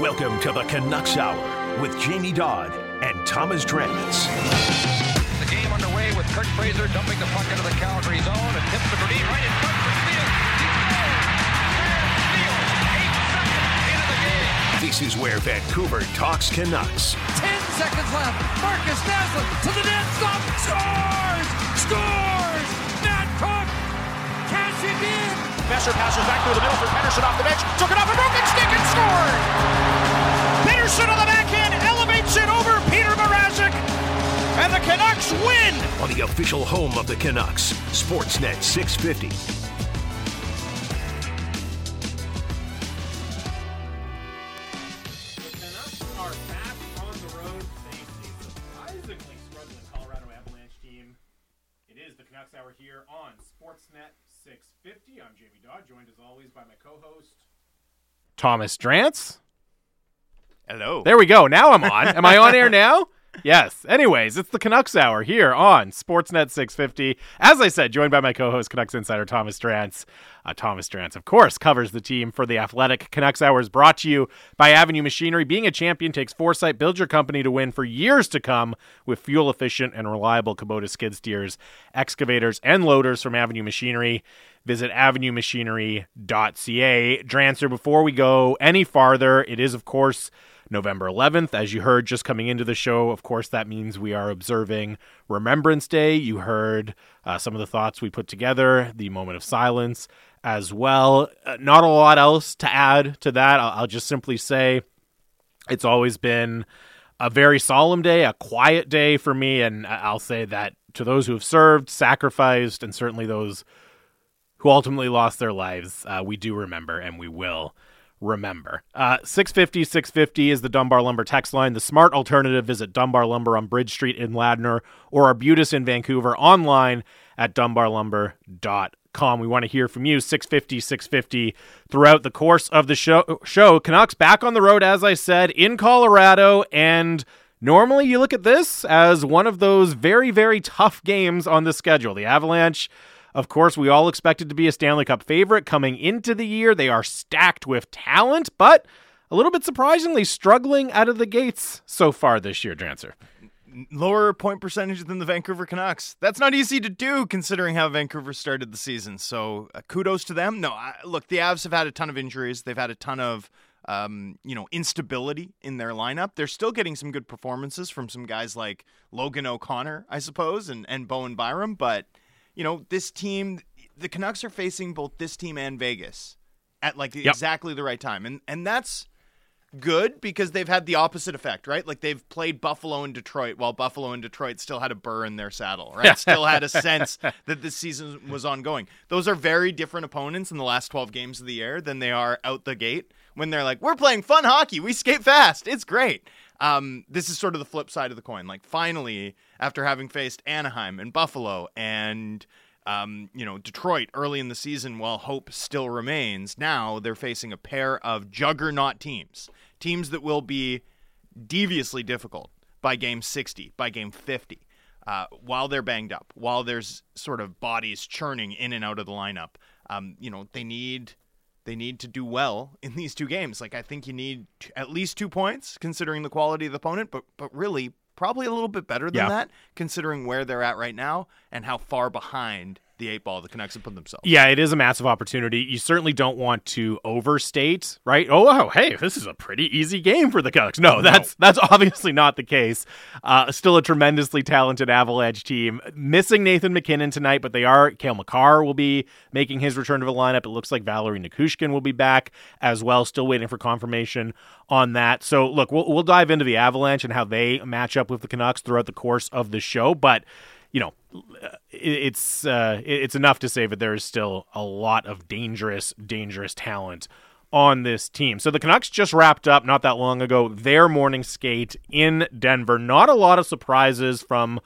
Welcome to the Canucks Hour with Jamie Dodd and Thomas Drance. The game underway with Kurt Fraser dumping the puck into the Calgary zone and tips the Berdine right in front for Steele. Eight seconds into the game. This is where Vancouver talks Canucks. Ten seconds left. Markus Naslund to the net. Stop. Scores! Scores! Matt Cooke! Cash it in! Messer passes back through the middle for Pettersson off the bench. Took it off a broken stick and scored! Pettersson on the backhand elevates it over Peter Mrazek. And the Canucks win! On the official home of the Canucks, Sportsnet 650. The Canucks are back on the road. They surprisingly struggling Colorado Avalanche team. It is the Canucks Hour here on Sportsnet 650. I'm Jamie Dodd, joined as always by my co-host. Thomas Drance. Hello. There we go. Now I'm on. Am I on air now? Yes. Anyways, it's the Canucks Hour here on Sportsnet 650. As I said, joined by my co-host Canucks insider Thomas Drance. Uh, Thomas Drance, of course, covers the team for the Athletic. Canucks Hour is brought to you by Avenue Machinery. Being a champion takes foresight. Build your company to win for years to come with fuel-efficient and reliable Kubota skid steers, excavators, and loaders from Avenue Machinery. Visit avenuemachinery.ca. Drancer, before we go any farther, it is, of course, November 11th. As you heard just coming into the show, of course, that means we are observing Remembrance Day. You heard uh, some of the thoughts we put together, the moment of silence as well. Uh, not a lot else to add to that. I'll, I'll just simply say it's always been a very solemn day, a quiet day for me. And I'll say that to those who have served, sacrificed, and certainly those who ultimately lost their lives, uh, we do remember and we will remember. Uh, 650 650 is the Dunbar Lumber text line. The smart alternative visit Dunbar Lumber on Bridge Street in Ladner or Arbutus in Vancouver online at dunbarlumber.com. We want to hear from you 650 650 throughout the course of the show. show. Canucks back on the road, as I said, in Colorado. And normally you look at this as one of those very, very tough games on the schedule. The Avalanche. Of course, we all expected to be a Stanley Cup favorite coming into the year. They are stacked with talent, but a little bit surprisingly struggling out of the gates so far this year, Drancer. Lower point percentage than the Vancouver Canucks. That's not easy to do considering how Vancouver started the season. So uh, kudos to them. No, I, look, the Avs have had a ton of injuries. They've had a ton of um, you know, instability in their lineup. They're still getting some good performances from some guys like Logan O'Connor, I suppose, and, and Bowen Byram, but you know, this team, the Canucks are facing both this team and Vegas at like Yep. exactly the right time, and and that's good because they've had the opposite effect, right? Like they've played Buffalo and Detroit while Buffalo and Detroit still had a burr in their saddle, right? still had a sense that this season was ongoing. Those are very different opponents in the last 12 games of the year than they are out the gate when they're like, we're playing fun hockey. We skate fast. It's great. Um, this is sort of the flip side of the coin. Like finally, after having faced Anaheim and Buffalo and um, you know, Detroit early in the season while hope still remains. Now they're facing a pair of juggernaut teams, teams that will be deviously difficult by game 60, by game 50, uh, while they're banged up, while there's sort of bodies churning in and out of the lineup. Um, you know, they need they need to do well in these two games. Like I think you need t- at least two points considering the quality of the opponent, but but really probably a little bit better than Yeah. that considering where they're at right now and how far behind the eight ball the Canucks have put themselves. Yeah, it is a massive opportunity. You certainly don't want to overstate, right? Oh, wow, hey, this is a pretty easy game for the Canucks. No, that's that's obviously not the case. Uh, still a tremendously talented Avalanche team. Missing Nathan MacKinnon tonight, but they are. Cale Makar will be making his return to the lineup. It looks like Valeri Nichushkin will be back as well. Still waiting for confirmation on that. So, look, we'll we'll dive into the Avalanche and how they match up with the Canucks throughout the course of the show, but you know, it's uh, it's enough to say that there is still a lot of dangerous, dangerous talent on this team. So the Canucks just wrapped up not that long ago their morning skate in Denver. Not a lot of surprises from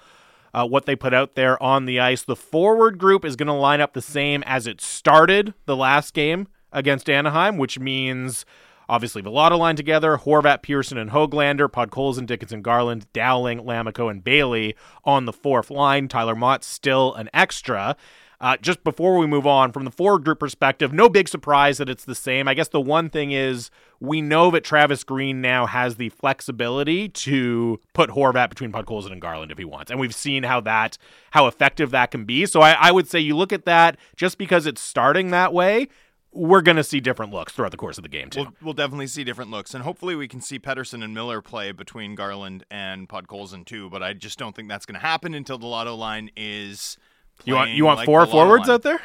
uh, what they put out there on the ice. The forward group is going to line up the same as it started the last game against Anaheim, which means obviously Villada line together, Horvat, Pearson, and Hoglander, Podkolzin, Dickinson, Garland, Dowling, Lammikko, and Bailey on the fourth line. Tyler Motte still an extra. Uh, just before we move on, from the forward group perspective, no big surprise that it's the same. I guess the one thing is we know that Travis Green now has the flexibility to put Horvat between Podkolzin and Garland if he wants, and we've seen how that how effective that can be. So I, I would say you look at that just because it's starting that way. We're going to see different looks throughout the course of the game too. We'll, we'll definitely see different looks, and hopefully we can see Pettersson and Miller play between Garland and Podkolzin too. But I just don't think that's going to happen until the Lotto line is. you want you want like four forwards line. out there?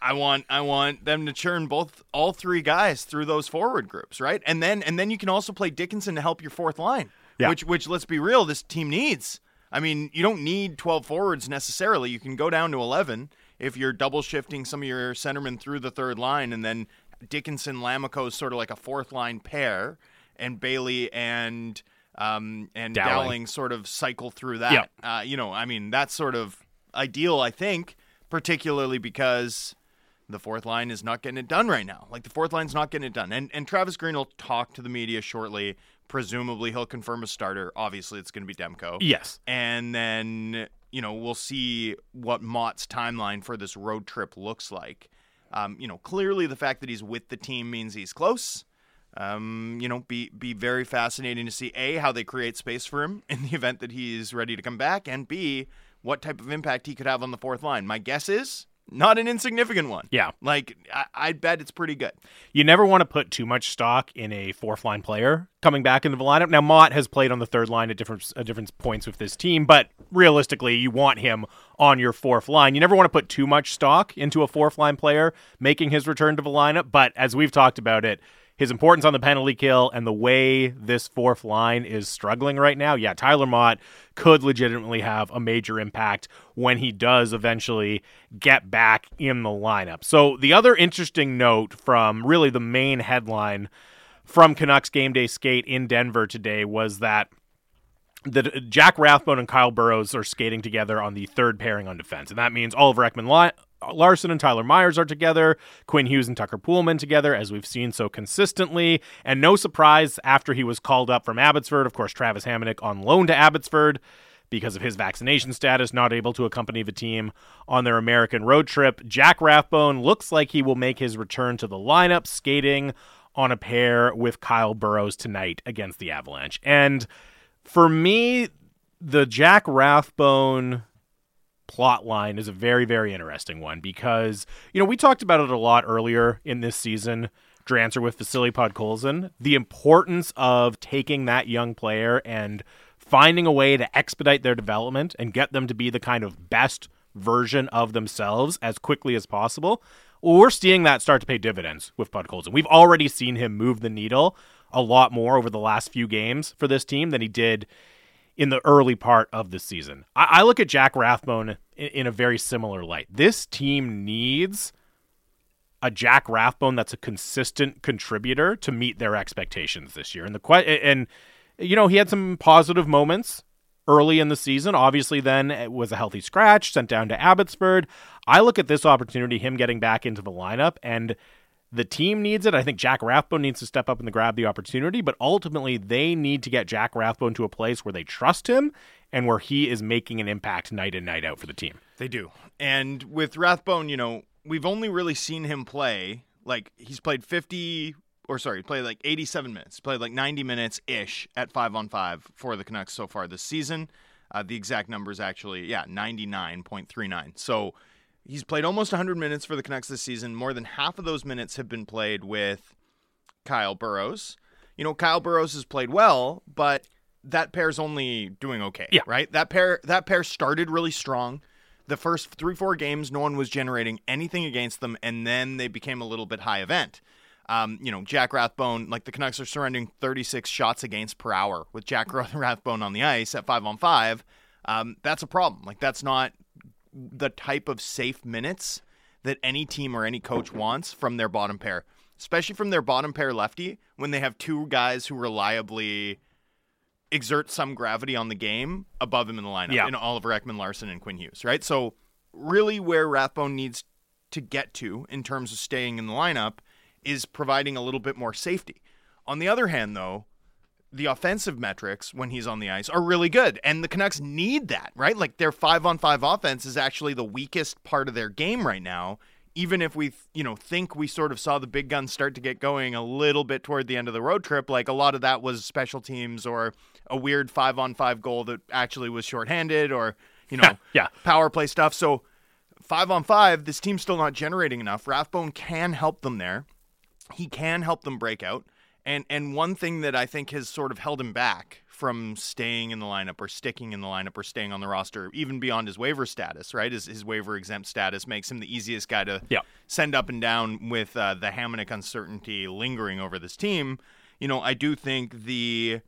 I- want I want them to churn both all three guys through those forward groups, right? And then and then you can also play Dickinson to help your fourth line. Yeah. Which which let's be real, this team needs. I mean, you don't need 12 forwards necessarily. You can go down to 11 if you're double shifting some of your centermen through the third line and then Dickinson Lammikko is sort of like a fourth line pair and Bailey and um, and Dowling. Dowling. sort of cycle through that. Yep. Uh, you know, I mean, that's sort of ideal, I think, particularly because the fourth line is not getting it done right now. Like the fourth line's not getting it done. And and Travis Green will talk to the media shortly. Presumably he'll confirm a starter. Obviously it's going to be Demko. Yes. And then, you know, we'll see what Motte's timeline for this road trip looks like. Um, you know, clearly the fact that he's with the team means he's close. Um, you know, be be very fascinating to see a how they create space for him in the event that he's ready to come back, and b what type of impact he could have on the fourth line. My guess is not an insignificant one. Yeah. like I, I bet it's pretty good. You never want to put too much stock in a fourth line player coming back into the lineup. Now Motte has played on the third line at different at different points with this team, but realistically, you want him on your fourth line. You never want to put too much stock into a fourth line player making his return to the lineup, but as we've talked about it, his importance on the penalty kill and the way this fourth line is struggling right now, yeah, Tyler Motte could legitimately have a major impact when he does eventually get back in the lineup. So, the other interesting note from really the main headline from Canucks game day skate in Denver today was that that Jack Rathbone and Kyle Burrows are skating together on the third pairing on defense, and that means Oliver Ekman Larsson and Tyler Myers are together, Quinn Hughes and Tucker Poolman together, as we've seen so consistently. And no surprise, after he was called up from Abbotsford, of course, Travis Hamonic on loan to Abbotsford because of his vaccination status, not able to accompany the team on their American road trip. Jack Rathbone looks like he will make his return to the lineup, skating on a pair with Kyle Burrows tonight against the Avalanche. And for me, the Jack Rathbone plot line is a very, very interesting one because, you know, we talked about it a lot earlier in this season. Drancer with Vasily Podkolzin, the importance of taking that young player and finding a way to expedite their development and get them to be the kind of best version of themselves as quickly as possible. We're seeing that start to pay dividends with Pod Podkolzin. We've already seen him move the needle a lot more over the last few games for this team than he did in the early part of the season. I, I look at Jack Rathbone in, in a very similar light. This team needs a Jack Rathbone that's a consistent contributor to meet their expectations this year. And the and you know he had some positive moments early in the season. Obviously, then it was a healthy scratch sent down to Abbotsford. I look at this opportunity, him getting back into the lineup, and the team needs it. I think Jack Rathbone needs to step up and grab the opportunity, but ultimately they need to get Jack Rathbone to a place where they trust him and where he is making an impact night in night out for the team. They do. And with Rathbone, you know, we've only really seen him play like he's played 50 or sorry, played like 87 minutes, played like 90 minutes ish at 5 on 5 for the Canucks so far this season. Uh, the exact number is actually, yeah, 99.39. So he's played almost 100 minutes for the Canucks this season. More than half of those minutes have been played with Kyle Burrows. You know, Kyle Burrows has played well, but that pair's only doing okay, Yeah. right? That pair that pair started really strong. The first 3-4 games no one was generating anything against them and then they became a little bit high event. Um, you know, Jack Rathbone, like the Canucks are surrendering 36 shots against per hour with Jack Rathbone on the ice at 5 on 5. Um, that's a problem. Like that's not the type of safe minutes that any team or any coach wants from their bottom pair, especially from their bottom pair lefty when they have two guys who reliably exert some gravity on the game above him in the lineup Yeah. in Oliver Ekman Larsson and Quinn Hughes, right? So really where Rathbone needs to get to in terms of staying in the lineup is providing a little bit more safety. On the other hand though, the offensive metrics when he's on the ice are really good, and the Canucks need that, right? Like their five on five offense is actually the weakest part of their game right now. Even if we, you know, think we sort of saw the big guns start to get going a little bit toward the end of the road trip, like a lot of that was special teams or a weird five on five goal that actually was shorthanded or, you know, Yeah. power play stuff. So five on five, this team's still not generating enough. Rathbone can help them there. He can help them break out. And and one thing that I think has sort of held him back from staying in the lineup or sticking in the lineup or staying on the roster, even beyond his waiver status, right? His, his waiver exempt status makes him the easiest guy to Yeah. send up and down with uh, the Hamonic uncertainty lingering over this team. You know, I do think the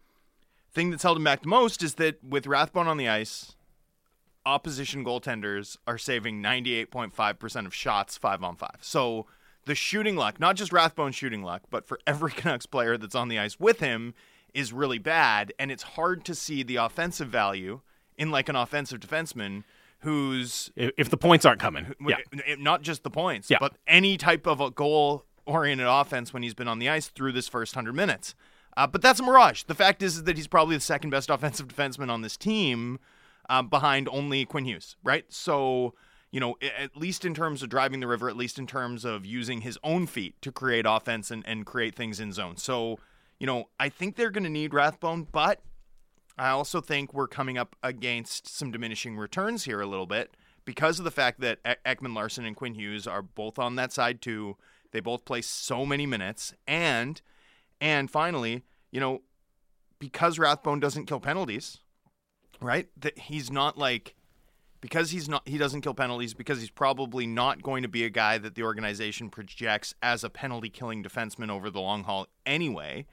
thing that's held him back the most is that with Rathbone on the ice, opposition goaltenders are saving 98.5% of shots five on five. So the shooting luck, not just Rathbone shooting luck, but for every Canucks player that's on the ice with him is really bad. And it's hard to see the offensive value in like an offensive defenseman who's If, the points aren't coming, yeah, yeah. not just the points, Yeah. but any type of a goal oriented offense when he's been on the ice through this first 100 minutes. Uh, but that's a mirage. The fact is, is that he's probably the second best offensive defenseman on this team um, behind only Quinn Hughes, right? So, you know, at least in terms of driving the river, at least in terms of using his own feet to create offense and, and create things in zone. So, you know, I think they're going to need Rathbone, but I also think we're coming up against some diminishing returns here a little bit because of the fact that Ekman Larsson and Quinn Hughes are both on that side too. They both play so many minutes, and and finally, you know, because Rathbone doesn't kill penalties, right? That he's not like because he's not he doesn't kill penalties because he's probably not going to be a guy that the organization projects as a penalty killing defenseman over the long haul anyway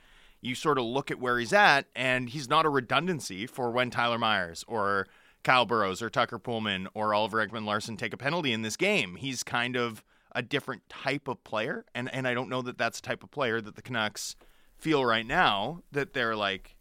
you sort of look at where he's at, and he's not a redundancy for when Tyler Myers or Kyle Burrows or Tucker Poolman or Oliver Ekman Larsson take a penalty in this game. He's kind of a different type of player, and and I don't know that that's the type of player that the Canucks feel right now that they're like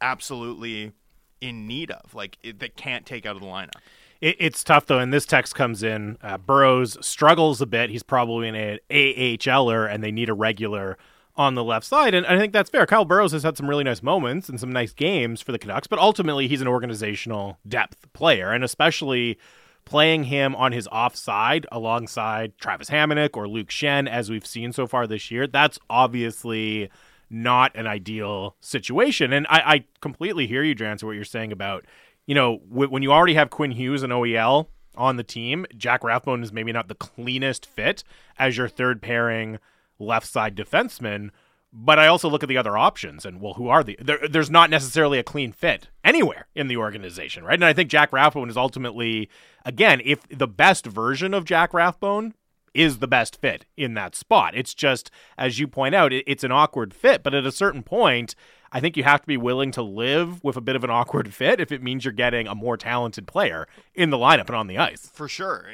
absolutely in need of, like that can't take out of the lineup. It, it's tough though, and this text comes in. Uh, Burrows struggles a bit. He's probably an AHLer, and they need a regular on the left side. And I think that's fair. Kyle Burrows has had some really nice moments and some nice games for the Canucks, but ultimately he's an organizational depth player, and especially playing him on his offside alongside Travis Hamonic or Luke Schenn, as we've seen so far this year, that's obviously not an ideal situation. And I, I completely hear you, Drance, what you're saying about, you know, w- when you already have Quinn Hughes and OEL on the team, Jack Rathbone is maybe not the cleanest fit as your third pairing left side defenseman. But I also look at the other options, and well, who are the? There, there's not necessarily a clean fit anywhere in the organization, right? And I think Jack Rathbone is ultimately, again, if the best version of Jack Rathbone is the best fit in that spot. It's just, as you point out, it, it's an awkward fit. But at a certain point, I think you have to be willing to live with a bit of an awkward fit if it means you're getting a more talented player in the lineup and on the ice. For sure.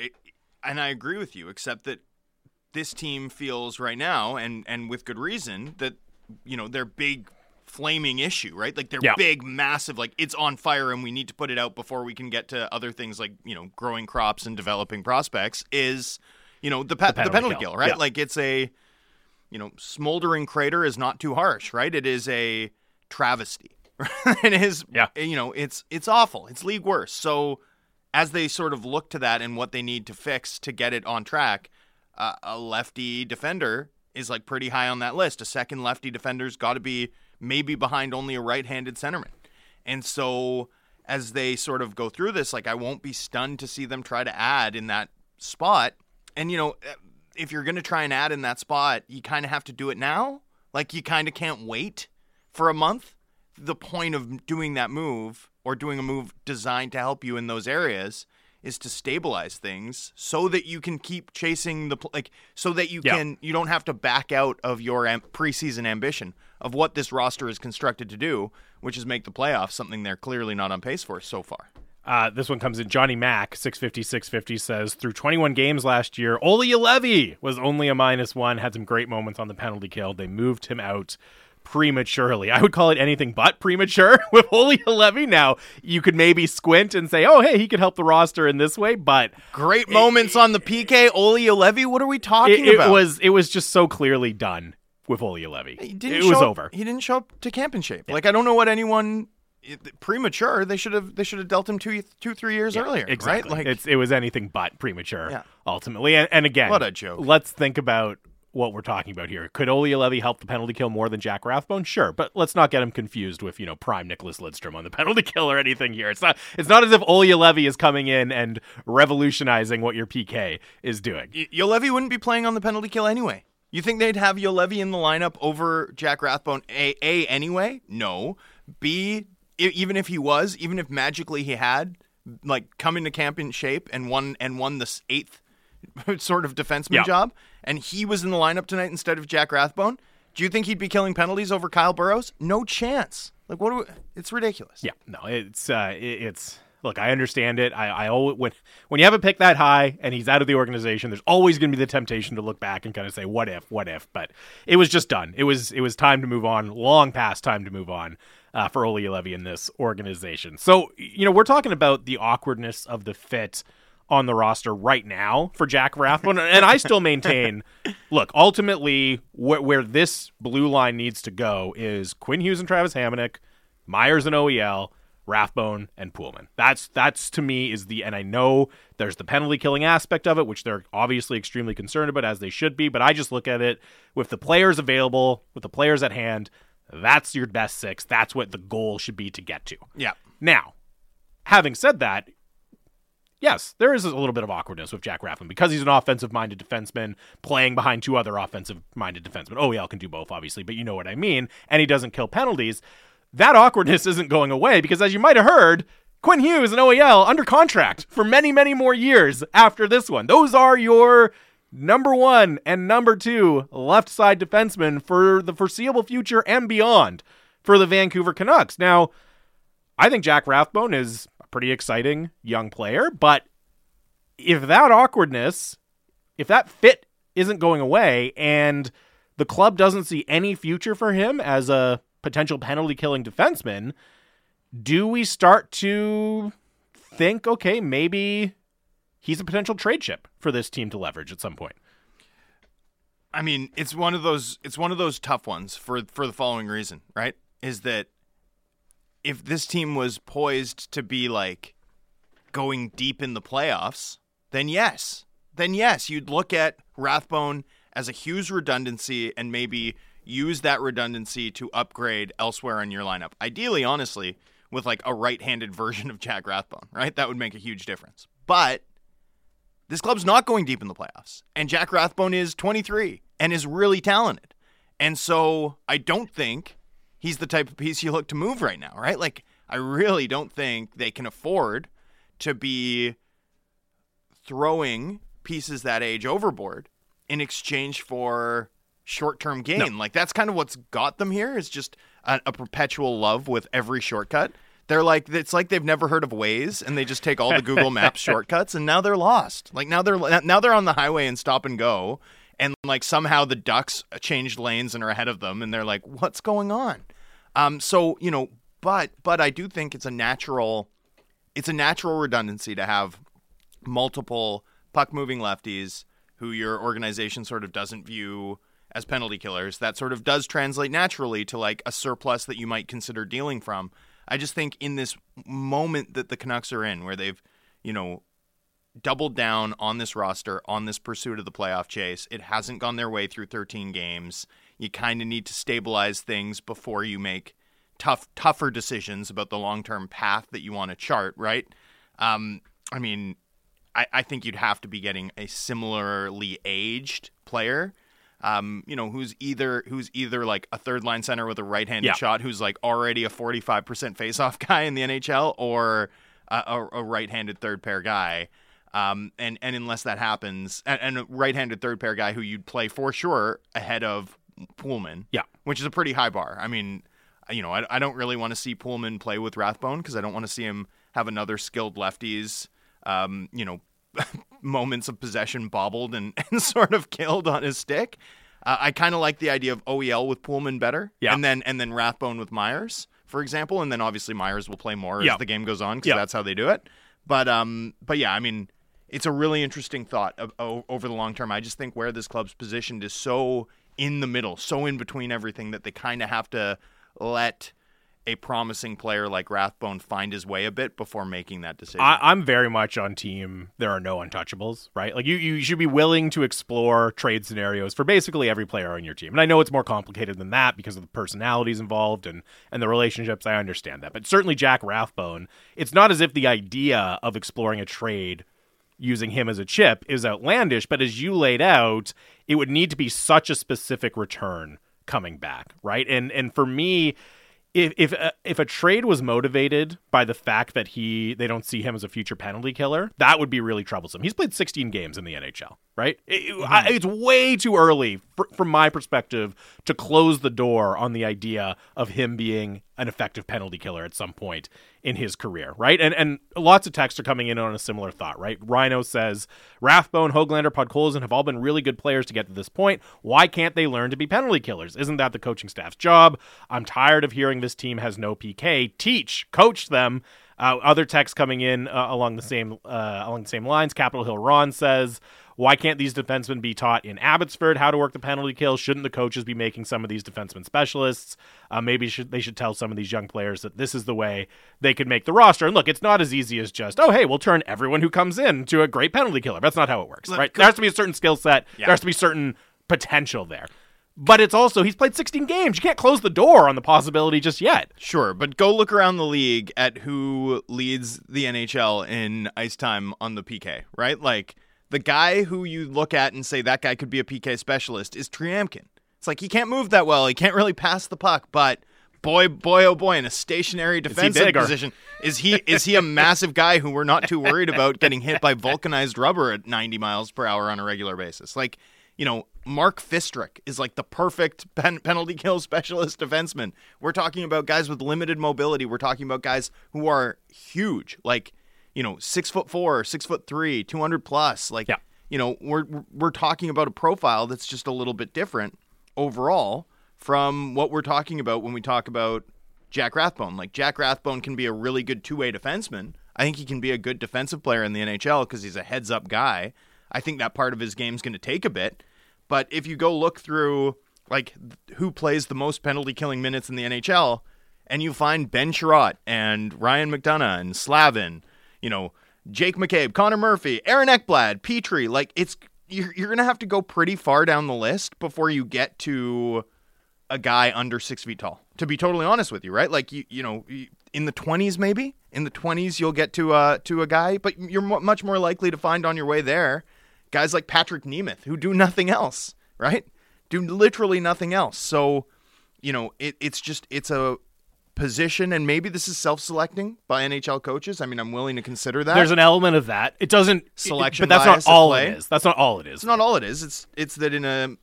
And I agree with you, except that this team feels right now, and, and with good reason, that, you know, their big flaming issue, right? Like their Yeah. big, massive, like it's on fire and we need to put it out before we can get to other things like, you know, growing crops and developing prospects is, you know, the, pe- the penalty, penalty kill, kill, right? yeah. Like it's a, you know, smoldering crater is not too harsh, right? It is a travesty. it is, Yeah. you know, it's it's awful. It's league worse. So as they sort of look to that and what they need to fix to get it on track, uh, a lefty defender is like pretty high on that list. A second lefty defender's got to be maybe behind only a right-handed centerman. And so as they sort of go through this, like I won't be stunned to see them try to add in that spot. And you know, if you're going to try and add in that spot, you kind of have to do it now. Like you kind of can't wait for a month. The point of doing that move or doing a move designed to help you in those areas is to stabilize things so that you can keep chasing the pl- like so that you Yeah. can you don't have to back out of your am- preseason ambition of what this roster is constructed to do, which is make the playoffs, something they're clearly not on pace for so far. Uh, this one comes in. Johnny Mack, 650, 650 says, through 21 games last year, Oli Levy was only a minus one, had some great moments on the penalty kill. They moved him out prematurely. I would call it anything but premature with Oli Levy. Now, you could maybe squint and say, oh, hey, he could help the roster in this way, but Great moments on the PK. Oli Levy, what are we talking it, it about? was it was just so clearly done with Olli Levy. It was up- over. He didn't show up to camp in shape. Like I don't know what anyone it- premature. They should have they should have dealt him two two three years Yeah, earlier. exactly. Right? Like it's it was anything but premature. Yeah. Ultimately, and, and again, What a joke. Let's think about what we're talking about here. Could Olli Levy help the penalty kill more than Jack Rathbone? Sure, but let's not get him confused with you know prime Nicklas Lidstrom on the penalty kill or anything here. It's not it's not as if Olli Levy is coming in and revolutionizing what your PK is doing. Y- Juolevi wouldn't be playing on the penalty kill anyway. You think they'd have Juolevi in the lineup over Jack Rathbone? A, A anyway? No. B, even if he was, even if magically he had, like come into camp in shape and won and won this eighth sort of defenseman Yeah. job, and he was in the lineup tonight instead of Jack Rathbone, do you think he'd be killing penalties over Kyle Burrows? No chance. Like what? Do we, it's ridiculous. Yeah, no, it's uh, it, it's look, I understand it. I, I always when when you have a pick that high and he's out of the organization, there's always going to be the temptation to look back and kind of say, "What if? What if?" But it was just done. It was it was time to move on. Long past time to move on uh, for Oli Levy in this organization. So you know, we're talking about the awkwardness of the fit on the roster right now for Jack Rathbone, and I still maintain. Look, ultimately, wh- where this blue line needs to go is Quinn Hughes and Travis Hamonic, Myers and OEL, Rathbone and Poolman. That's that's to me is the and I know there's the penalty killing aspect of it, which they're obviously extremely concerned about as they should be. But I just look at it with the players available, with the players at hand. That's your best six. That's what the goal should be to get to. Yeah. Now, having said that, yes, there is a little bit of awkwardness with Jack Rathbone because he's an offensive minded defenseman playing behind two other offensive minded defensemen. Oh, OEL can do both, obviously, but you know what I mean. And he doesn't kill penalties. That awkwardness isn't going away because, as you might have heard, Quinn Hughes and OEL under contract for many, many more years after this one. Those are your number one and number two left side defensemen for the foreseeable future and beyond for the Vancouver Canucks. Now, I think Jack Rathbone is pretty exciting young player, but if that awkwardness, if that fit isn't going away and the club doesn't see any future for him as a potential penalty killing defenseman, do we start to think, okay, maybe he's a potential trade chip for this team to leverage at some point? I mean, it's one of those it's one of those tough ones for for the following reason, right? Is that if this team was poised to be like going deep in the playoffs, then yes. Then yes, you'd look at Rathbone as a huge redundancy and maybe use that redundancy to upgrade elsewhere in your lineup. Ideally, honestly, with like a right-handed version of Jack Rathbone, right? That would make a huge difference. But this club's not going deep in the playoffs. And Jack Rathbone is 23 and is really talented. And so I don't think he's the type of piece you look to move right now, right? Like, I really don't think they can afford to be throwing pieces that age overboard in exchange for short-term gain. Like that's kind of what's got them here is just a, a perpetual love with every shortcut. They're like it's like they've never heard of Waze and they just take all the Google Maps shortcuts and now they're lost. Like now they're now they're on the highway and stop and go and like somehow the ducks changed lanes and are ahead of them and they're like what's going on? Um so, you know, but but I do think it's a natural it's a natural redundancy to have multiple puck moving lefties who your organization sort of doesn't view as penalty killers. That sort of does translate naturally to like a surplus that you might consider dealing from. I just think in this moment that the Canucks are in, where they've, you know, doubled down on this roster, on this pursuit of the playoff chase, it hasn't gone their way through 13 games. You kind of need to stabilize things before you make tough, tougher decisions about the long term path that you want to chart, right? Um, I mean, I, I think you'd have to be getting a similarly aged player um, you know, who's either who's either like a third line center with a right-handed Yeah. shot, who's like already a 45% face-off guy in the NHL, or a, a, a right-handed third pair guy. Um, and and unless that happens, and, and a right-handed third pair guy who you'd play for sure ahead of Poolman, Yeah. which is a pretty high bar. I mean, you know, I, I don't really want to see Poolman play with Rathbone because I don't want to see him have another skilled lefties, um, you know, moments of possession bobbled and, and sort of killed on his stick. Uh, I kind of like the idea of OEL with Poolman better, Yeah. and then and then Rathbone with Myers, for example, and then obviously Myers will play more Yeah. as the game goes on because Yeah. that's how they do it. But um, but yeah, I mean, it's a really interesting thought of, o- over the long term. I just think where this club's positioned is so in the middle, so in between everything that they kind of have to let a promising player like Rathbone find his way a bit before making that decision. I, I'm very much on team. There are no untouchables, right? Like you, you should be willing to explore trade scenarios for basically every player on your team. And I know it's more complicated than that because of the personalities involved and and the relationships. I understand that, but certainly Jack Rathbone. It's not as if the idea of exploring a trade using him as a chip is outlandish, but as you laid out, it would need to be such a specific return coming back, right? And and for me, if if a, if a trade was motivated by the fact that he they don't see him as a future penalty killer, that would be really troublesome. He's played 16 games in the NHL, right? It- it- I- it's way too early fr- from my perspective to close the door on the idea of him being an effective penalty killer at some point in his career, right? And and lots of texts are coming in on a similar thought, right? Rhino says Rathbone, Hoglander, Podkolzin have all been really good players to get to this point. Why can't they learn to be penalty killers? Isn't that the coaching staff's job? I'm tired of hearing this team has no PK. Teach, coach them. Uh, other texts coming in uh, along the same uh, along the same lines. Capitol Hill Ron says, "Why can't these defensemen be taught in Abbotsford how to work the penalty kill? Shouldn't the coaches be making some of these defensemen specialists? Uh, maybe should, they should tell some of these young players that this is the way they could make the roster. And look, it's not as easy as just, oh hey, we'll turn everyone who comes in to a great penalty killer. That's not how it works, right? There has to be a certain skill set. There has to be certain potential there." But it's also he's played 16 games. You can't close the door on the possibility just yet. Sure, but go look around the league at who leads the NHL in ice time on the PK, right? Like the guy who you look at and say that guy could be a PK specialist is Tryamkin. It's like he can't move that well, he can't really pass the puck, but boy, boy, oh boy, in a stationary defensive position, is he is he a massive guy who we're not too worried about getting hit by vulcanized rubber at 90 miles per hour on a regular basis? Like, you know, Mark Fistric is like the perfect pen- penalty kill specialist defenseman. We're talking about guys with limited mobility. We're talking about guys who are huge, like you know, six foot four, six foot three, two hundred plus. Like, Yeah. you know, we're we're talking about a profile that's just a little bit different overall from what we're talking about when we talk about Jack Rathbone. Like Jack Rathbone can be a really good two-way defenseman. I think he can be a good defensive player in the NHL because he's a heads-up guy. I think that part of his game's going to take a bit. But if you go look through like who plays the most penalty killing minutes in the NHL, and you find Ben Chiarot and Ryan McDonagh and Slavin, you know, Jake McCabe, Connor Murphy, Aaron Ekblad, Petry, like it's you're, you're gonna have to go pretty far down the list before you get to a guy under six feet tall. To be totally honest with you, right? Like you, you know, in the twenties, maybe in the twenties, you'll get to uh to a guy, but you're mu much more likely to find on your way there guys like Patrick Nemeth who do nothing else, right? Do literally nothing else. So, you know, it, it's just it's a position, and maybe this is self-selecting by NHL coaches. I mean, I'm willing to consider that. There's an element of that. It doesn't Selection but that's not all it is. That's not all it is. It's not all it is. It's it's that in a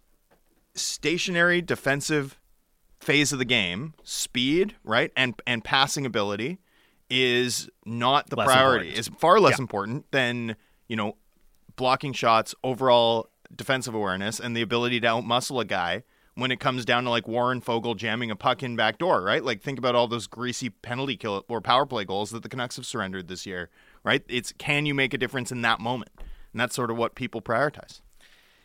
stationary defensive phase of the game, speed, right, and and passing ability is not the Less priority. important. It's far less Yeah. important than you know blocking shots, overall defensive awareness, and the ability to outmuscle a guy when it comes down to like Warren Foegele jamming a puck in back door, right? Like think about all those greasy penalty kill or power play goals that the Canucks have surrendered this year, right? It's can you make a difference in that moment? And that's sort of what people prioritize.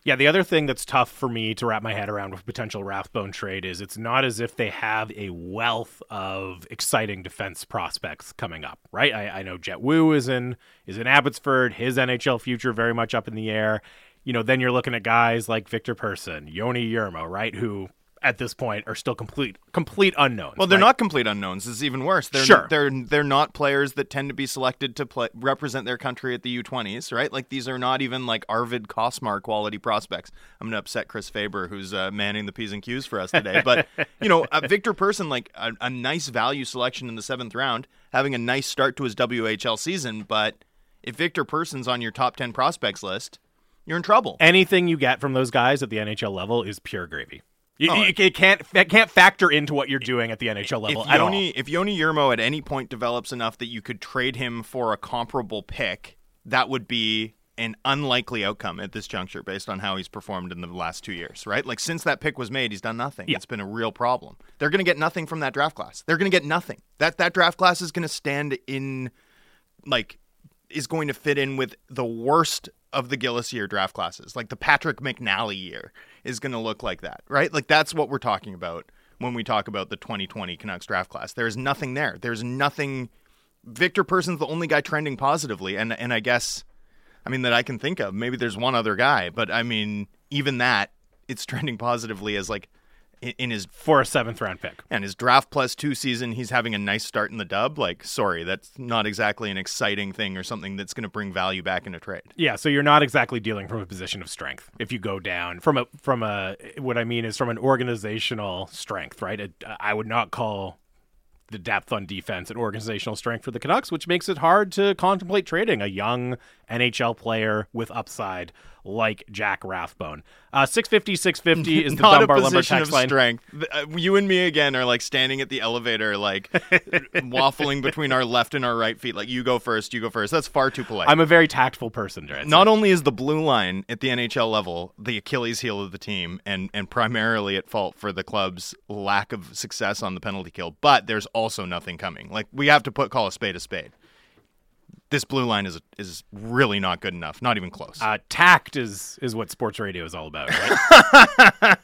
Yeah, the other thing that's tough for me to wrap my head around with potential Rathbone trade is it's not as if they have a wealth of exciting defense prospects coming up, right? I, I know Jett Woo is in is in Abbotsford, his NHL future very much up in the air. You know, then you're looking at guys like Viktor Persson, Joni Jurmo, right, who at this point are still complete complete unknowns. Well, they're right? not complete unknowns. It's even worse. They're Sure. they're they're not players that tend to be selected to play represent their country at the U20s, right? Like these are not even like Arvid Costmar quality prospects. I'm going to upset Chris Faber, who's uh, manning the P's and Q's for us today. But you know, uh, Viktor Persson, like a, a nice value selection in the seventh round, having a nice start to his WHL season. But if Viktor Persson's on your top ten prospects list, you're in trouble. anything you get from those guys at the NHL level is pure gravy. You, Oh. you- it can't it can't factor into what you're doing at the NHL level if at all. Yoni, if Joni Jurmo at any point develops enough that you could trade him for a comparable pick, that would be an unlikely outcome at this juncture based on how he's performed in the last two years, right? Like since that pick was made, he's done nothing. Yeah. It's been a real problem. They're going to get nothing from that draft class. They're going to get nothing. That that draft class is going to stand in like is going to fit in with the worst of the Gillis year draft classes. Like the Patrick McNally year is going to look like that, right? Like that's what we're talking about when we talk about the 2020 Canucks draft class. There's nothing there. There's nothing. Viktor Persson's the only guy trending positively, and and I guess, I mean that I can think of. Maybe there's one other guy, but I mean even that it's trending positively as like in, his for a seventh round pick. and his draft plus two season, he's having a nice start in the dub. Like, sorry, that's not exactly an exciting thing or something that's going to bring value back in a trade. Yeah, so you're not exactly dealing from a position of strength if you go down from a from a what I mean is from an organizational strength, right? I would not call the depth on defense and organizational strength for the Canucks, which makes it hard to contemplate trading a young NHL player with upside like Jack Rathbone. Uh, 650, 650 is the not Dunbar a Lumber text of line. strength. Uh, You and me again are like standing at the elevator, like waffling between our left and our right feet. Like, you go first, you go first. That's far too polite. I'm a very tactful person, Drancy. Not only is the blue line at the NHL level the Achilles heel of the team and, and primarily at fault for the club's lack of success on the penalty kill, but there's also nothing coming. Like we have to put call a spade a spade. This blue line is is really not good enough. Not even close. Uh, tact is is what sports radio is all about, right?